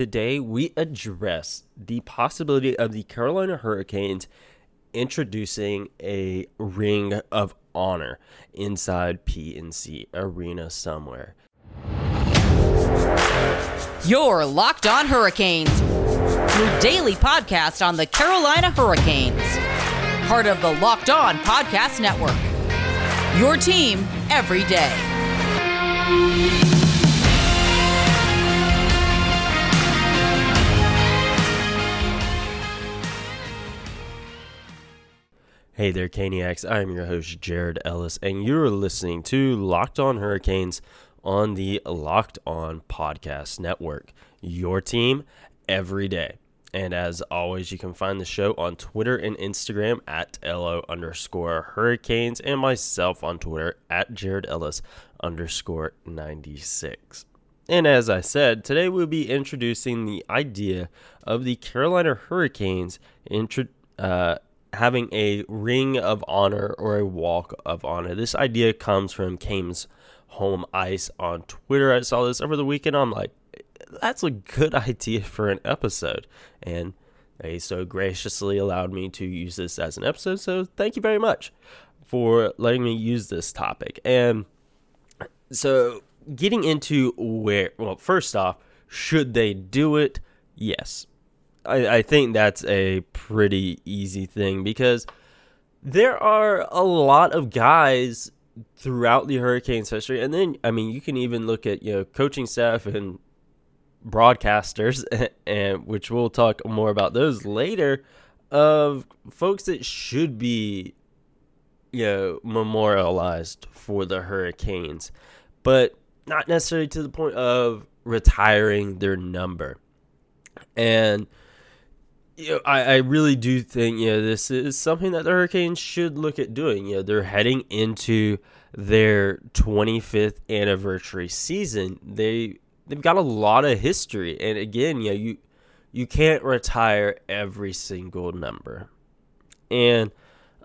today we address the possibility of the Carolina Hurricanes introducing a ring of honor inside PNC Arena somewhere. Your Locked On Hurricanes, your daily podcast on the Carolina Hurricanes, part of the Locked On Podcast Network. Your team every day. Hey there, Caniacs. I'm your host, Jared Ellis, and you're listening to Locked On Hurricanes on the Locked On Podcast Network. Your team every day. And as always, you can find the show on Twitter and Instagram at LO underscore hurricanes and myself on Twitter at Jared Ellis underscore 96. And as I said, today we'll be introducing the idea of the Carolina Hurricanes intro, uh, having a ring of honor or a walk of honor. This idea comes from Kames Home Ice on Twitter. I saw this over the weekend. I'm like, that's a good idea for an episode. And they so graciously allowed me to use this as an episode. So thank you very much for letting me use this topic. And so getting into where, well, first off, should they do it? Yes. I, I think that's a pretty easy thing because there are a lot of guys throughout the Hurricanes history, and then I mean you can even look at you know coaching staff and broadcasters, and which we'll talk more about those later, of folks that should be you know memorialized for the Hurricanes, but not necessarily to the point of retiring their number, and you know, I, I really do think you know this is something that the Hurricanes should look at doing. You know, they're heading into their 25th anniversary season. They they've got a lot of history, and again, you know, you you can't retire every single number, and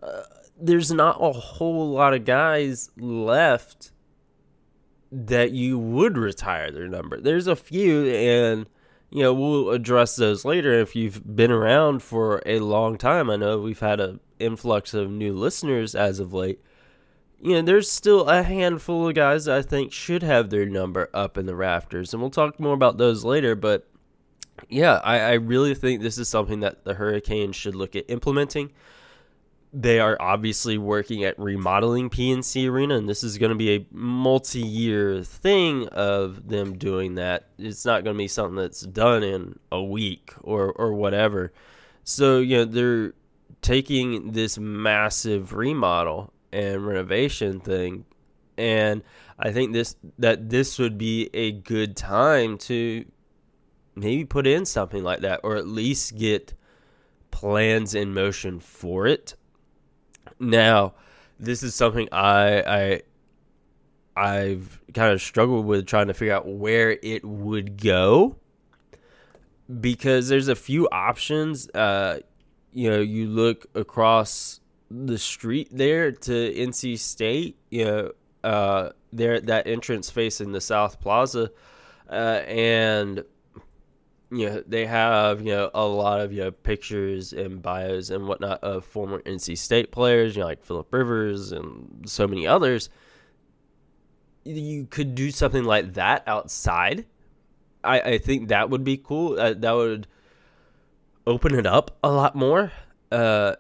uh, there's not a whole lot of guys left that you would retire their number. There's a few, and you know, we'll address those later. If you've been around for a long time, I know we've had an influx of new listeners as of late. You know, there's still a handful of guys I think should have their number up in the rafters, and we'll talk more about those later. But yeah, I, I really think this is something that the Hurricanes should look at implementing they are obviously working at remodeling PNC Arena, and this is going to be a multi-year thing of them doing that. It's not going to be something that's done in a week or or whatever. So you know they're taking this massive remodel and renovation thing, and I think this that this would be a good time to maybe put in something like that, or at least get plans in motion for it now, this is something I I I've kind of struggled with trying to figure out where it would go because there's a few options. Uh, you know, you look across the street there to NC State. You know, uh, there that entrance facing the South Plaza, uh, and you know they have you know a lot of you know pictures and bios and whatnot of former NC State players, you know like Philip Rivers and so many others. You could do something like that outside. I I think that would be cool. Uh, that would open it up a lot more. Uh,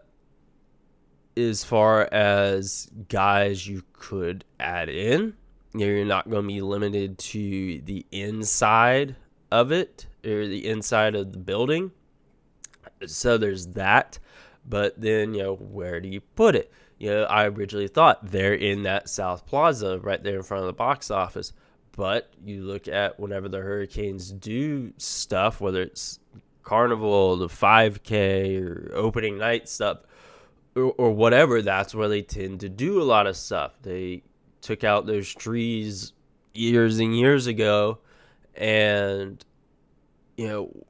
as far as guys you could add in, you know, you're not going to be limited to the inside of it or the inside of the building. So there's that. But then, you know, where do you put it? You know, I originally thought they're in that South Plaza right there in front of the box office. But you look at whenever the Hurricanes do stuff, whether it's Carnival, the 5K, or opening night stuff, or, or whatever, that's where they tend to do a lot of stuff. They took out those trees years and years ago and you know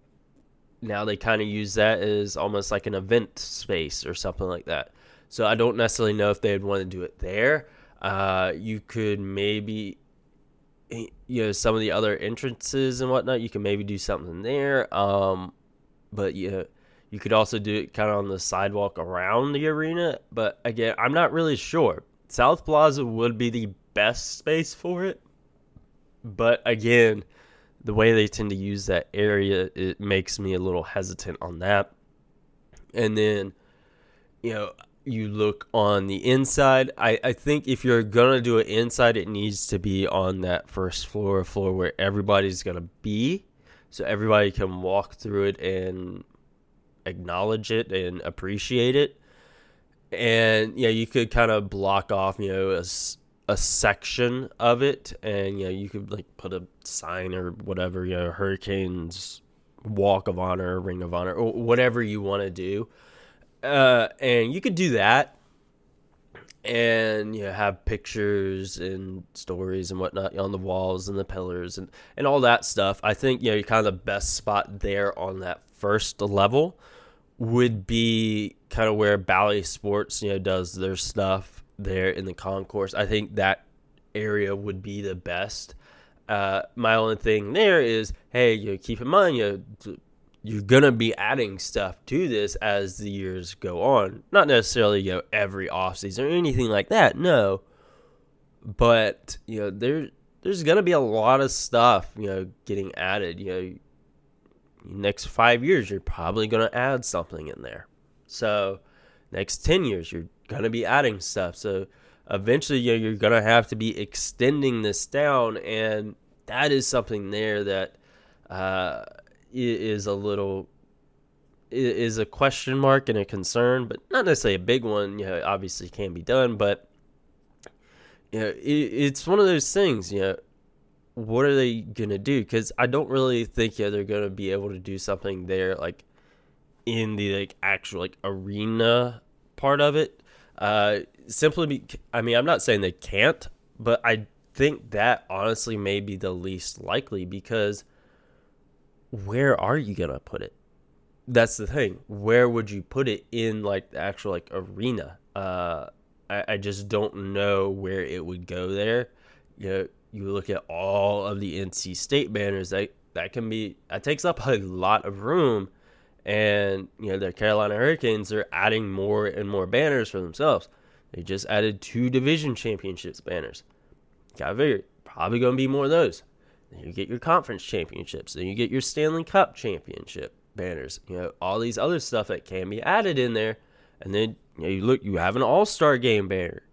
now they kind of use that as almost like an event space or something like that so i don't necessarily know if they'd want to do it there uh, you could maybe eh, you know some of the other entrances and whatnot. You can maybe do something there. Um, but yeah, you could also do it kind of on the sidewalk around the arena. But again, I'm not really sure. South Plaza would be the best space for it. But again, the way they tend to use that area, it makes me a little hesitant on that. And then, you know, you look on the inside. I, I think if you're gonna do it inside, it needs to be on that first floor, floor where everybody's gonna be, so everybody can walk through it and acknowledge it and appreciate it. And yeah, you could kind of block off, you know, a, a section of it, and you know, you could like put a sign or whatever, you know, Hurricanes Walk of Honor, Ring of Honor, or whatever you want to do uh, and you could do that and you know, have pictures and stories and whatnot on the walls and the pillars and, and all that stuff. I think you know you're kind of the best spot there on that first level would be kind of where Bally Sports you know does their stuff there in the concourse. I think that area would be the best. Uh, my only thing there is, hey, you know, keep in mind, you you're gonna be adding stuff to this as the years go on. Not necessarily you know every offseason or anything like that. No, but you know there there's gonna be a lot of stuff you know getting added. You know, next five years you're probably gonna add something in there. So next ten years you're gonna be adding stuff. So eventually you know, you're gonna have to be extending this down, and that is something there that. Uh, is a little is a question mark and a concern, but not necessarily a big one. You know, obviously can be done, but you know, it, it's one of those things. You know, what are they gonna do? Because I don't really think yeah they're gonna be able to do something there like in the like actual like arena part of it. Uh, simply, be, I mean, I'm not saying they can't, but I think that honestly may be the least likely because where are you gonna put it? That's the thing. Where would you put it in like the actual like arena? Uh, I, I just don't know where it would go there. You know, you look at all of the NC State banners that that can be that takes up a lot of room, and you know the Carolina Hurricanes are adding more and more banners for themselves. They just added two division championships banners. Got figure probably gonna be more of those. Then you get your conference championships. Then you get your Stanley Cup championship banners. You know, all these other stuff that can be added in there. And then you, know, you look, you have an All Star game banner.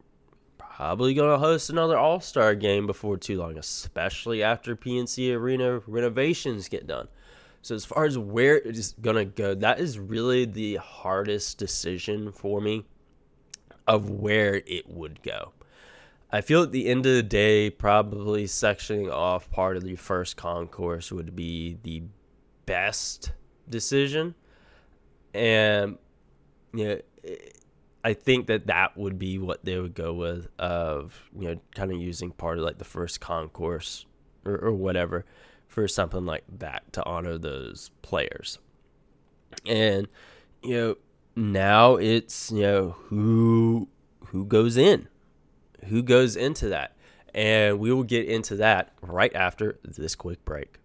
Probably going to host another All Star game before too long, especially after PNC Arena renovations get done. So as far as where it is to go, that is really the hardest decision for me of where it would go. I feel at the end of the day, probably sectioning off part of the first concourse would be the best decision. And, you know, I think that that would be what they would go with of, you know, kind of using part of like the first concourse or, or whatever for something like that to honor those players. And, you know, now it's, you know, who who goes in who goes into that? And we will get into that right after this quick break.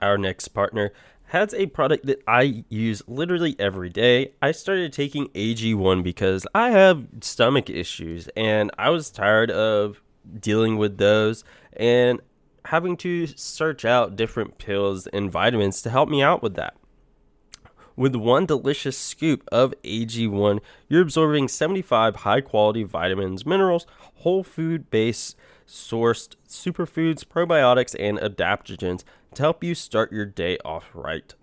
Our next partner has a product that I use literally every day. I started taking AG1 because I have stomach issues and I was tired of dealing with those and having to search out different pills and vitamins to help me out with that. With one delicious scoop of AG1, you're absorbing 75 high quality vitamins, minerals, whole food based sourced superfoods, probiotics, and adaptogens to help you start your day off right.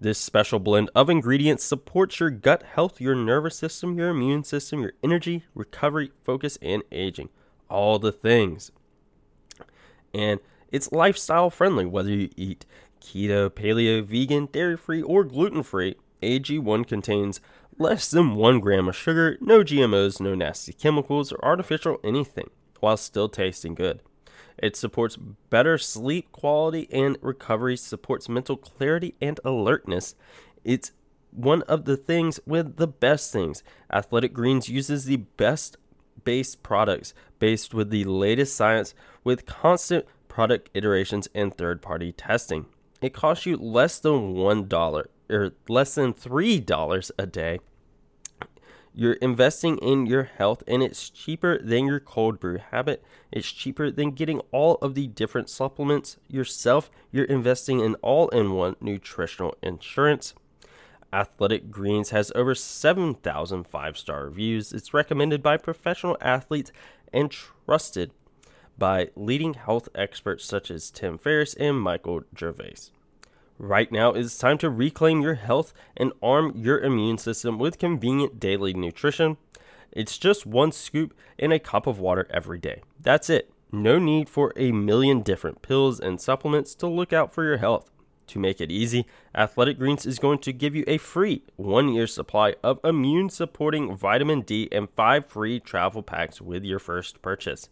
This special blend of ingredients supports your gut health, your nervous system, your immune system, your energy, recovery, focus, and aging. All the things. And it's lifestyle friendly, whether you eat keto, paleo, vegan, dairy free, or gluten free, AG1 contains less than 1 gram of sugar, no GMOs, no nasty chemicals, or artificial anything, while still tasting good. It supports better sleep quality and recovery, supports mental clarity and alertness. It's one of the things with the best things. Athletic Greens uses the best based products based with the latest science with constant product iterations, and third party testing. It costs you less than $1 or less than $3 a day. You're investing in your health and it's cheaper than your cold brew habit. It's cheaper than getting all of the different supplements yourself. You're investing in all in one nutritional insurance. Athletic Greens has over 7,000 five star reviews. It's recommended by professional athletes and trusted by leading health experts such as Tim Ferriss and Michael Gervais. Right now it's time to reclaim your health and arm your immune system with convenient daily nutrition. It's just one scoop in a cup of water every day. That's it. No need for a million different pills and supplements to look out for your health. To make it easy, Athletic Greens is going to give you a free one year supply of immune supporting vitamin D and five free travel packs with your first purchase.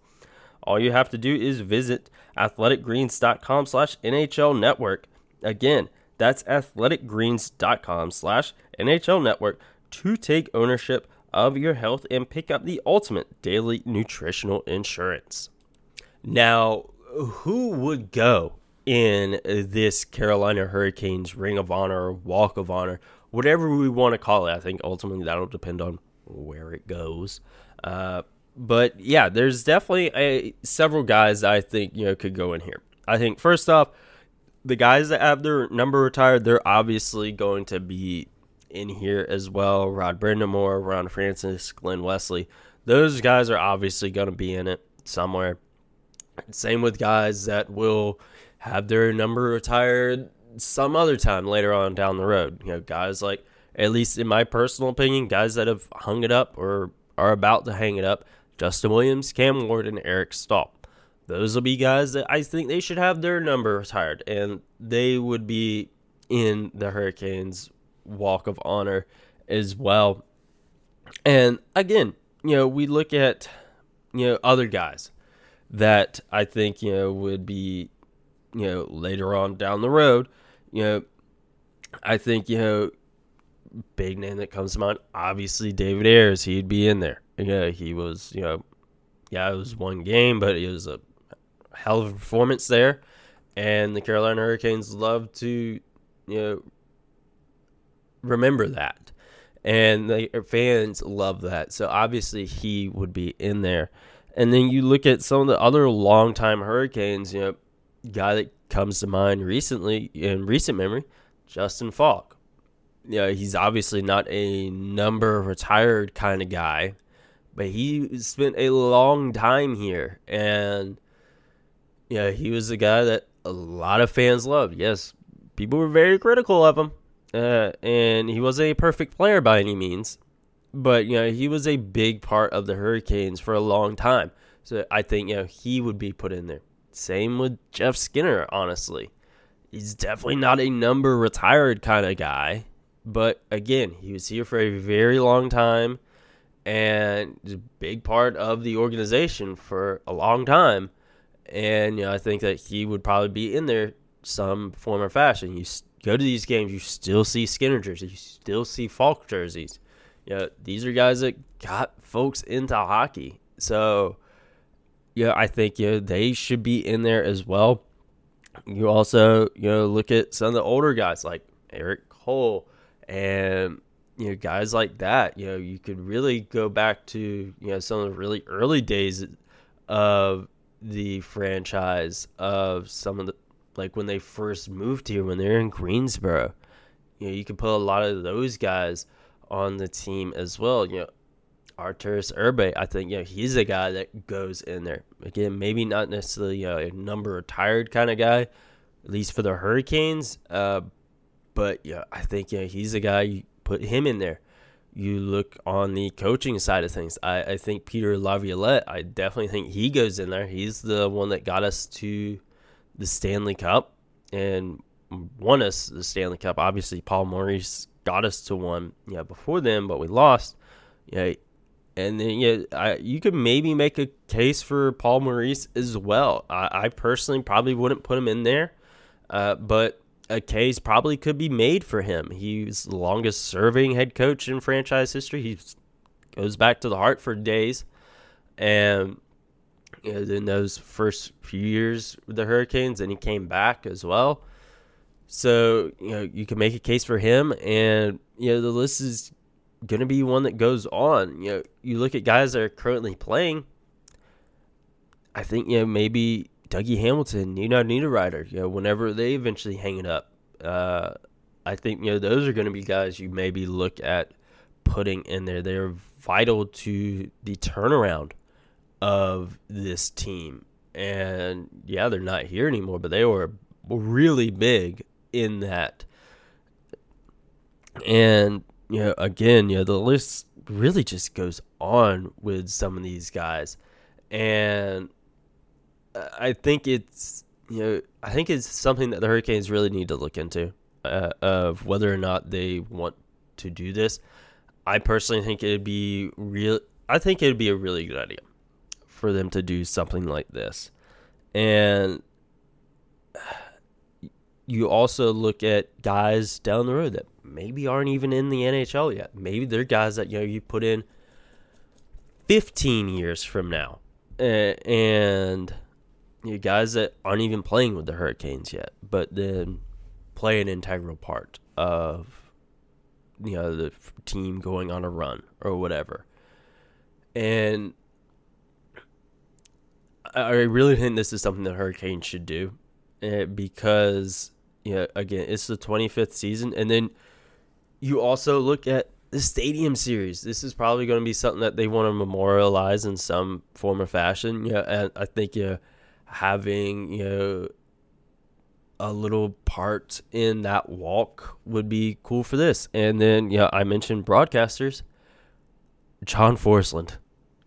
All you have to do is visit athleticgreens.com slash NHL network. Again, that's athleticgreens.com slash NHL network to take ownership of your health and pick up the ultimate daily nutritional insurance. Now, who would go in this Carolina Hurricanes Ring of Honor or Walk of Honor, whatever we want to call it? I think ultimately that'll depend on where it goes. Uh, but yeah, there's definitely a, several guys I think you know could go in here. I think first off, the guys that have their number retired, they're obviously going to be in here as well. Rod Brind'Amour, Ron Francis, Glen Wesley. Those guys are obviously going to be in it somewhere. Same with guys that will have their number retired some other time later on down the road. You know, guys like, at least in my personal opinion, guys that have hung it up or are about to hang it up Justin Williams, Cam Ward, and Eric Staal. Those will be guys that I think they should have their number retired, and they would be in the Hurricanes Walk of Honor as well. And again, you know, we look at you know other guys that I think you know would be you know later on down the road. You know, I think you know big name that comes to mind. Obviously, David Ayres, he'd be in there. Yeah, he was, you know, yeah, it was one game, but it was a hell of a performance there. And the Carolina Hurricanes love to, you know, remember that. And the uh, fans love that. So obviously he would be in there. And then you look at some of the other longtime Hurricanes, you know, guy that comes to mind recently in recent memory, Justin Faulk. Know, he's obviously not a number retired kind of guy but he spent a long time here, and yeah, he was a guy that a lot of fans loved. Yes, people were very critical of him, uh, and he wasn't a perfect player by any means, but you know he was a big part of the Hurricanes for a long time. So I think you know he would be put in there. Same with Jeff Skinner, honestly. He's definitely not a number retired kind of guy, but again, he was here for a very long time and a big part of the organization for a long time. And you know, I think that he would probably be in there some form or fashion. You go to these games, you still see Skinner jerseys, you still see Faulk jerseys. You know, these are guys that got folks into hockey. So, yeah, I think you know, they should be in there as well. You also, you know, look at some of the older guys like Erik Cole and you know guys like that you know you could really go back to you know some of the really early days of the franchise of some of the like when they first moved here when they're in Greensboro. You know you could put a lot of those guys on the team as well. You know Arturs Irbe I think you know he's a guy that goes in there. Again maybe not necessarily you know, a number retired kind of guy at least for the Hurricanes uh, but yeah, I think yeah, he's a guy you, put him in there. You look on the coaching side of things. I, I think Peter Laviolette, I definitely think he goes in there. He's the one that got us to the Stanley Cup and won us the Stanley Cup. Obviously, Paul Maurice got us to one yeah before then, but we lost. Yeah, and then yeah, I, you could maybe make a case for Paul Maurice as well. I, I personally probably wouldn't put him in there, uh, but a case probably could be made for him. He's the longest serving head coach in franchise history. He goes back to the Hartford days. And you know, in those first few years with the Hurricanes, and he came back as well. So you know you can make a case for him, and you know the list is going to be one that goes on. You know, you look at guys that are currently playing. I think you know maybe Dougie Hamilton, Nino Niederreiter. You know, whenever they eventually hang it up, uh, I think you know those are going to be guys you maybe look at putting in there. They're vital to the turnaround of this team. And yeah, they're not here anymore, but they were really big in that. And you know, again, you know, the list really just goes on with some of these guys. And I think it's you know, I think it's something that the Hurricanes really need to look into uh, of whether or not they want to do this. I personally think it'd be real. I think it'd be a really good idea for them to do something like this, and you also look at guys down the road that maybe aren't even in the NHL yet. Maybe they're guys that you know you put in 15 years from now, and you know, guys that aren't even playing with the Hurricanes yet, but then play an integral part of you know the team going on a run or whatever. And I really think this is something that Hurricanes should do eh, because you know again it's the 25th season and then you also look at the stadium series. This is probably going to be something that they want to memorialize in some form or fashion. Yeah, and I think know, having you know a little part in that walk would be cool for this. And then, yeah, I mentioned broadcasters. John Forslund,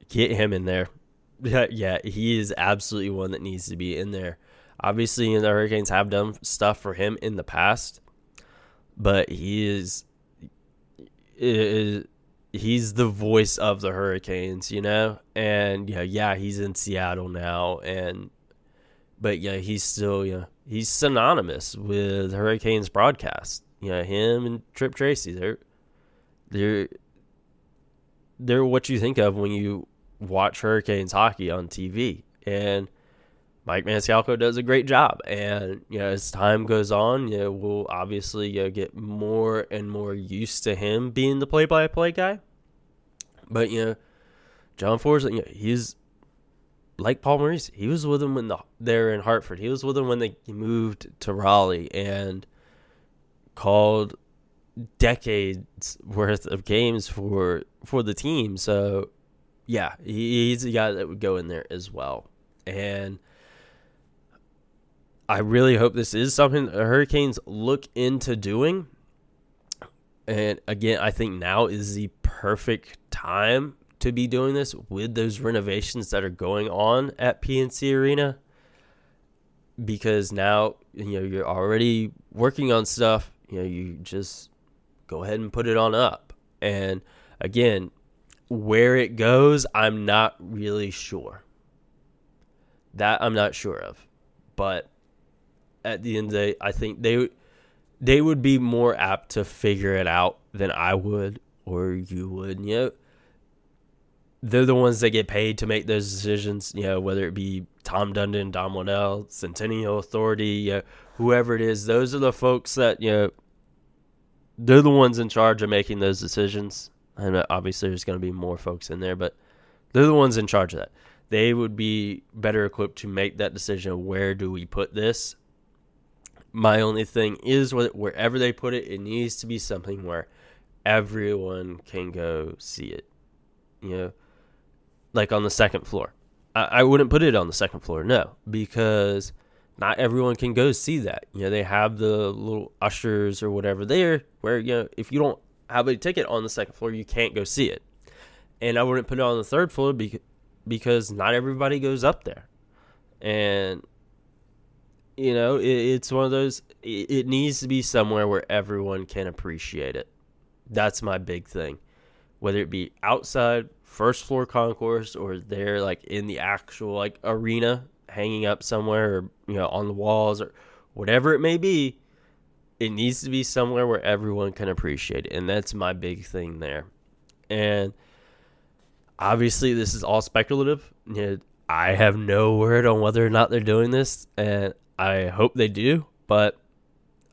get him in there. Yeah, yeah, he is absolutely one that needs to be in there. Obviously, the Hurricanes have done stuff for him in the past, but he is, is he's the voice of the Hurricanes, you know. And yeah, yeah, he's in Seattle now, and but yeah, he's still yeah he's synonymous with Hurricanes broadcast. You know, him and Tripp Tracy, they're they're they're what you think of when you watch Hurricanes hockey on TV. And Mike Maniscalco does a great job. And you know, as time goes on, you know, we'll obviously you know, get more and more used to him being the play-by-play guy. But you know, John Forslund, you know, he's like Paul Maurice, he was with them when the, they're in Hartford. He was with them when they moved to Raleigh and called decades worth of games for for the team. So yeah, he's a guy that would go in there as well. And I really hope this is something the Hurricanes look into doing. And again, I think now is the perfect time to be doing this with those renovations that are going on at PNC Arena? Because now you know you're already working on stuff you know you just go ahead and put it on up. And again where it goes i'm not really sure. That i'm not sure of. But at the end of the day i think they they would be more apt to figure it out than i would or you would you know they're the ones that get paid to make those decisions. You know, whether it be Tom Dundon, Don Waddell, Centennial Authority, you know, whoever it is. Those are the folks that you know. They're the ones in charge of making those decisions. And uh, obviously, there's going to be more folks in there, but they're the ones in charge of that. They would be better equipped to make that decision where do we put this. My only thing is wherever they put it, it needs to be something where everyone can go see it. You know, like on the second floor. I, I wouldn't put it on the second floor, no, because not everyone can go see that. You know, they have the little ushers or whatever there where, you know, if you don't have a ticket on the second floor, you can't go see it. And I wouldn't put it on the third floor because, not everybody goes up there. And, you know, it, it's one of those, it needs to be somewhere where everyone can appreciate it. That's my big thing. Whether it be outside first floor concourse or they're like in the actual like arena hanging up somewhere or you know on the walls or whatever it may be it needs to be somewhere where everyone can appreciate it and that's my big thing there and obviously this is all speculative I have no word on whether or not they're doing this, and I hope they do. But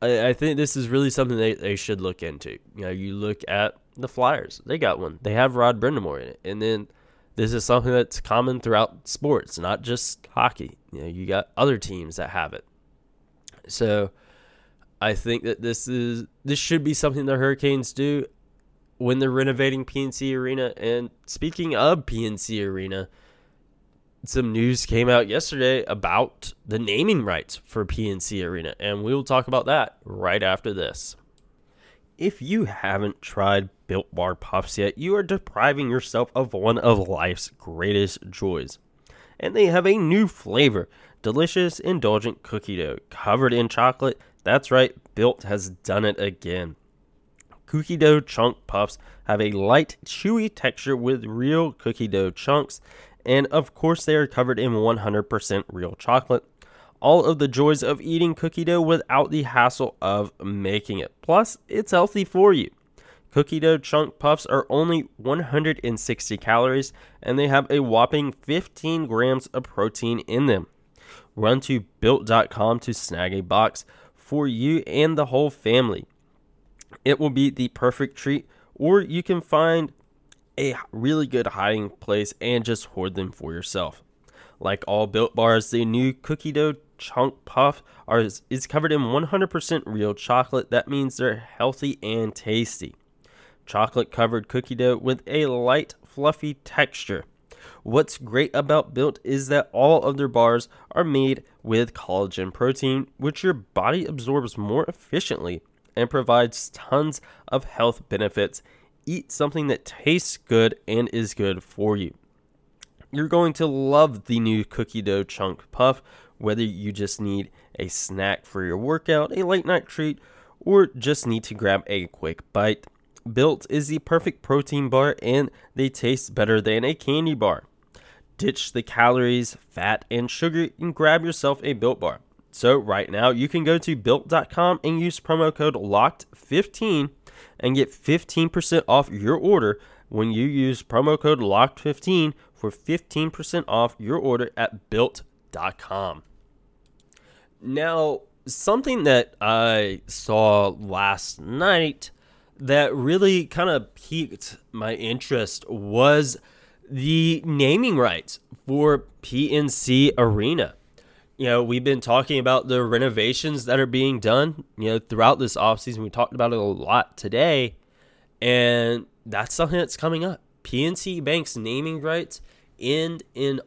I, I think this is really something they, they should look into. You know, you look at the Flyers; they got one. They have Rod Brind'Amour in it, and then this is something that's common throughout sports, not just hockey. You know, you got other teams that have it. So I think that this is this should be something the Hurricanes do when they're renovating PNC Arena. And speaking of PNC Arena, some news came out yesterday about the naming rights for PNC Arena, and we will talk about that right after this. If you haven't tried Built Bar Puffs yet, you are depriving yourself of one of life's greatest joys. And they have a new flavor delicious, indulgent cookie dough covered in chocolate. That's right, Built has done it again. Cookie dough chunk puffs have a light, chewy texture with real cookie dough chunks, and of course, they are covered in 100% real chocolate all of the joys of eating cookie dough without the hassle of making it. Plus, it's healthy for you. Cookie dough chunk puffs are only 160 calories and they have a whopping 15 grams of protein in them. Run to built.com to snag a box for you and the whole family. It will be the perfect treat, or you can find a really good hiding place and just hoard them for yourself. Like all built bars, the new cookie dough chunk puff are is covered in 100% real chocolate. That means they're healthy and tasty. Chocolate covered cookie dough with a light, fluffy texture. What's great about Built is that all of their bars are made with collagen protein, which your body absorbs more efficiently and provides tons of health benefits. Eat something that tastes good and is good for you. You're going to love the new cookie dough chunk puff, whether you just need a snack for your workout, a late night treat, or just need to grab a quick bite. Built is the perfect protein bar and they taste better than a candy bar. Ditch the calories, fat, and sugar and grab yourself a Built bar. So, right now, you can go to built.com and use promo code LOCKED15 and get 15% off your order when you use promo code LOCKED15 for 15% off your order at built.com. Now, something that I saw last night that really kind of piqued my interest was the naming rights for PNC Arena. You know, we've been talking about the renovations that are being done, you know, throughout this offseason. We talked about it a lot today, and that's something that's coming up. PNC Bank's naming rights end in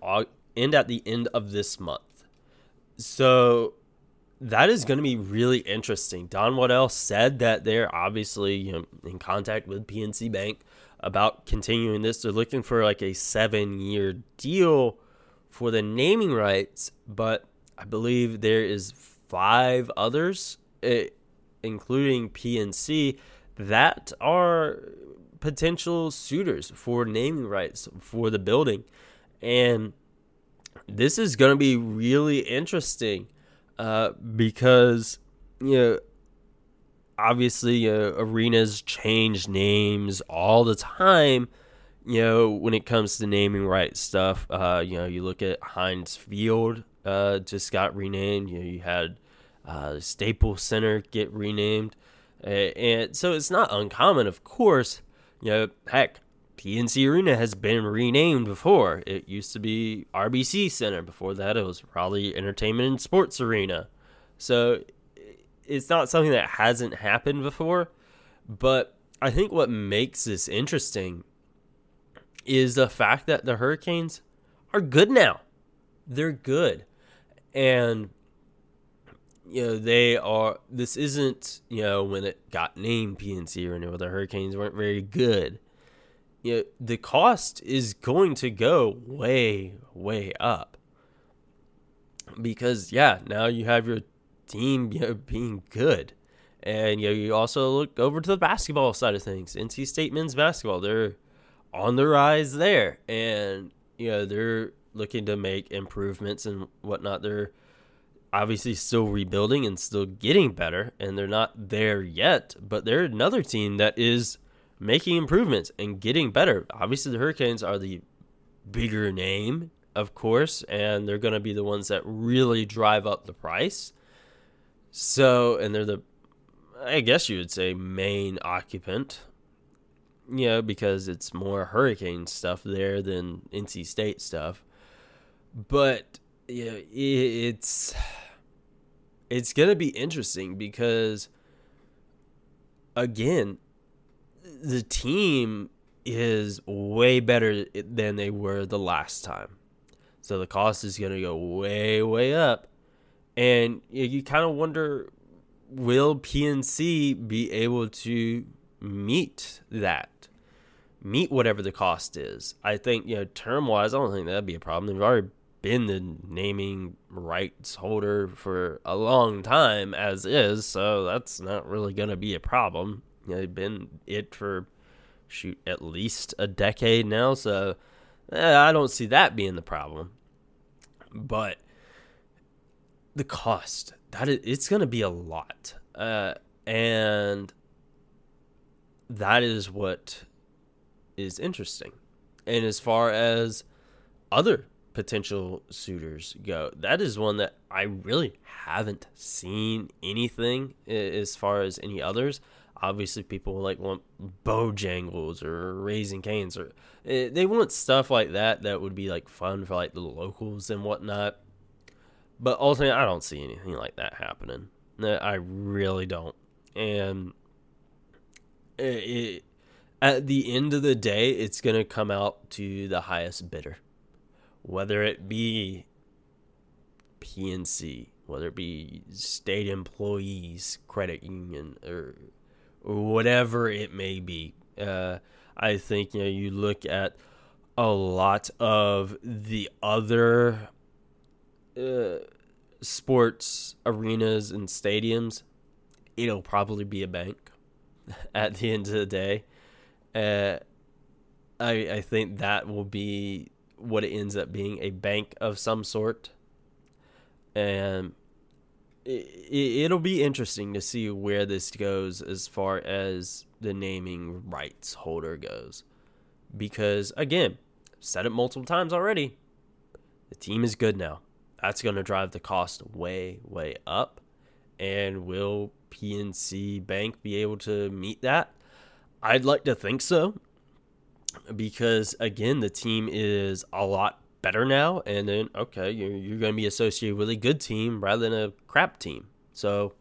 end at the end of this month. So that is going to be really interesting. Don Waddell said that they're obviously you know, in contact with PNC Bank about continuing this. They're looking for like a seven year deal for the naming rights, but I believe there is five others, eh, including PNC, that are potential suitors for naming rights for the building. And this is going to be really interesting uh, because you know obviously uh, arenas change names all the time you know when it comes to naming right stuff. Uh, you know you look at heinz field uh, just got renamed. You know you had uh, staples center get renamed. And so it's not uncommon of course. You know heck PNC Arena has been renamed before. It used to be RBC Center. Before that, it was Raleigh Entertainment and Sports Arena. So it's not something that hasn't happened before. But I think what makes this interesting is the fact that the Hurricanes are good now. They're good. And you know, they are this isn't, you know, when it got named PNC Arena where the Hurricanes weren't very good know, the cost is going to go way, way up. Because yeah, now you have your team you know, being good. And you know, you also look over to the basketball side of things. NC State men's basketball, they're on the rise there. And you know, they're looking to make improvements and whatnot. They're obviously still rebuilding and still getting better, and they're not there yet, but they're another team that is making improvements and getting better. Obviously, the Hurricanes are the bigger name of course, and they're going to be the ones that really drive up the price. So, and they're the, I guess you would say, main occupant, you know, because it's more hurricane stuff there than NC State stuff. But, yeah, it's, it's going to be interesting because, again, the team is way better than they were the last time. So the cost is going to go way, way up. And you kind of wonder will PNC be able to meet that? Meet whatever the cost is. I think, you know, term wise, I don't think that'd be a problem. They've already been the naming rights holder for a long time as is, so that's not really going to be a problem. You know, they've been it for shoot at least a decade now, so eh, I don't see that being the problem. But the cost that is, it's going to be a lot, uh, and that is what is interesting. And as far as other potential suitors go, that is one that I really haven't seen anything as far as any others obviously people like want bojangles or raising canes or eh, they want stuff like that that would be like fun for like the locals and whatnot. But ultimately i don't see anything like that happening. I really don't. And it, it, at the end of the day it's going to come out to the highest bidder. Whether it be pnc whether it be state employees credit union or whatever it may be. Uh, I think you know you look at a lot of the other uh, sports arenas and stadiums. It'll probably be a bank at the end of the day. Uh, I I think that will be what it ends up being a bank of some sort, and it, will be interesting to see where this goes as far as the naming rights holder goes. Because, again, I've said it multiple times already. The team is good now. That's going to drive the cost way, way up. And will PNC Bank be able to meet that? I'd like to think so. Because, again, the team is a lot better now, and then okay, you're you're going to be associated with a good team rather than a crap team. So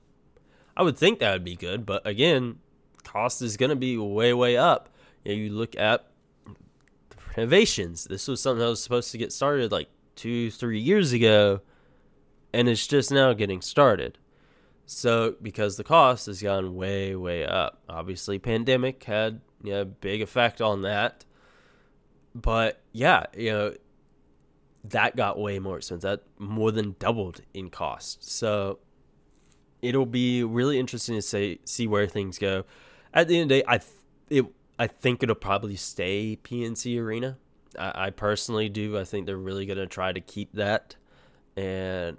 I would think that would be good, but again, cost is going to be way way up. You, know, you look at renovations. This was something that was supposed to get started like two three years ago, and it's just now getting started. So because the cost has gone way way up. Obviously, pandemic had you know, big effect on that. But yeah, you know, that got way more expensive. That more than doubled in cost. So it'll be really interesting to say see where things go. At the end of the day, I th- it, I think it'll probably stay PNC Arena. I, I personally do. I think they're really gonna try to keep that. And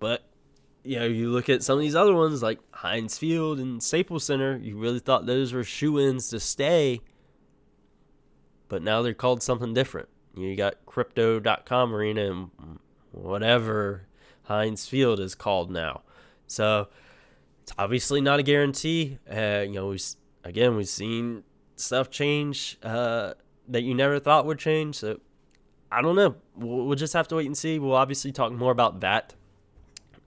but you know, you look at some of these other ones like Heinz Field and Staples Center. You really thought those were shoe ins to stay, but now they're called something different. You got crypto.com arena and whatever Heinz Field is called now. So it's obviously not a guarantee. Uh, you know, we again we've seen stuff change uh, that you never thought would change. So I don't know. We'll, we'll just have to wait and see. We'll obviously talk more about that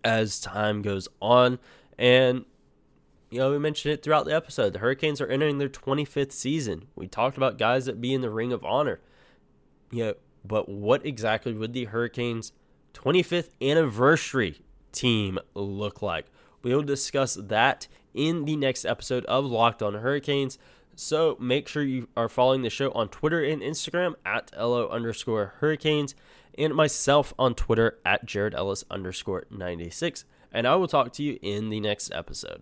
as time goes on. And you know, we mentioned it throughout the episode. The Hurricanes are entering their 25th season. We talked about guys that be in the Ring of Honor. Yeah, but what exactly would the Hurricanes' 25th anniversary team look like? We'll discuss that in the next episode of Locked on Hurricanes. So make sure you are following the show on Twitter and Instagram at LO underscore Hurricanes and myself on Twitter at Jared Ellis underscore 96. And I will talk to you in the next episode.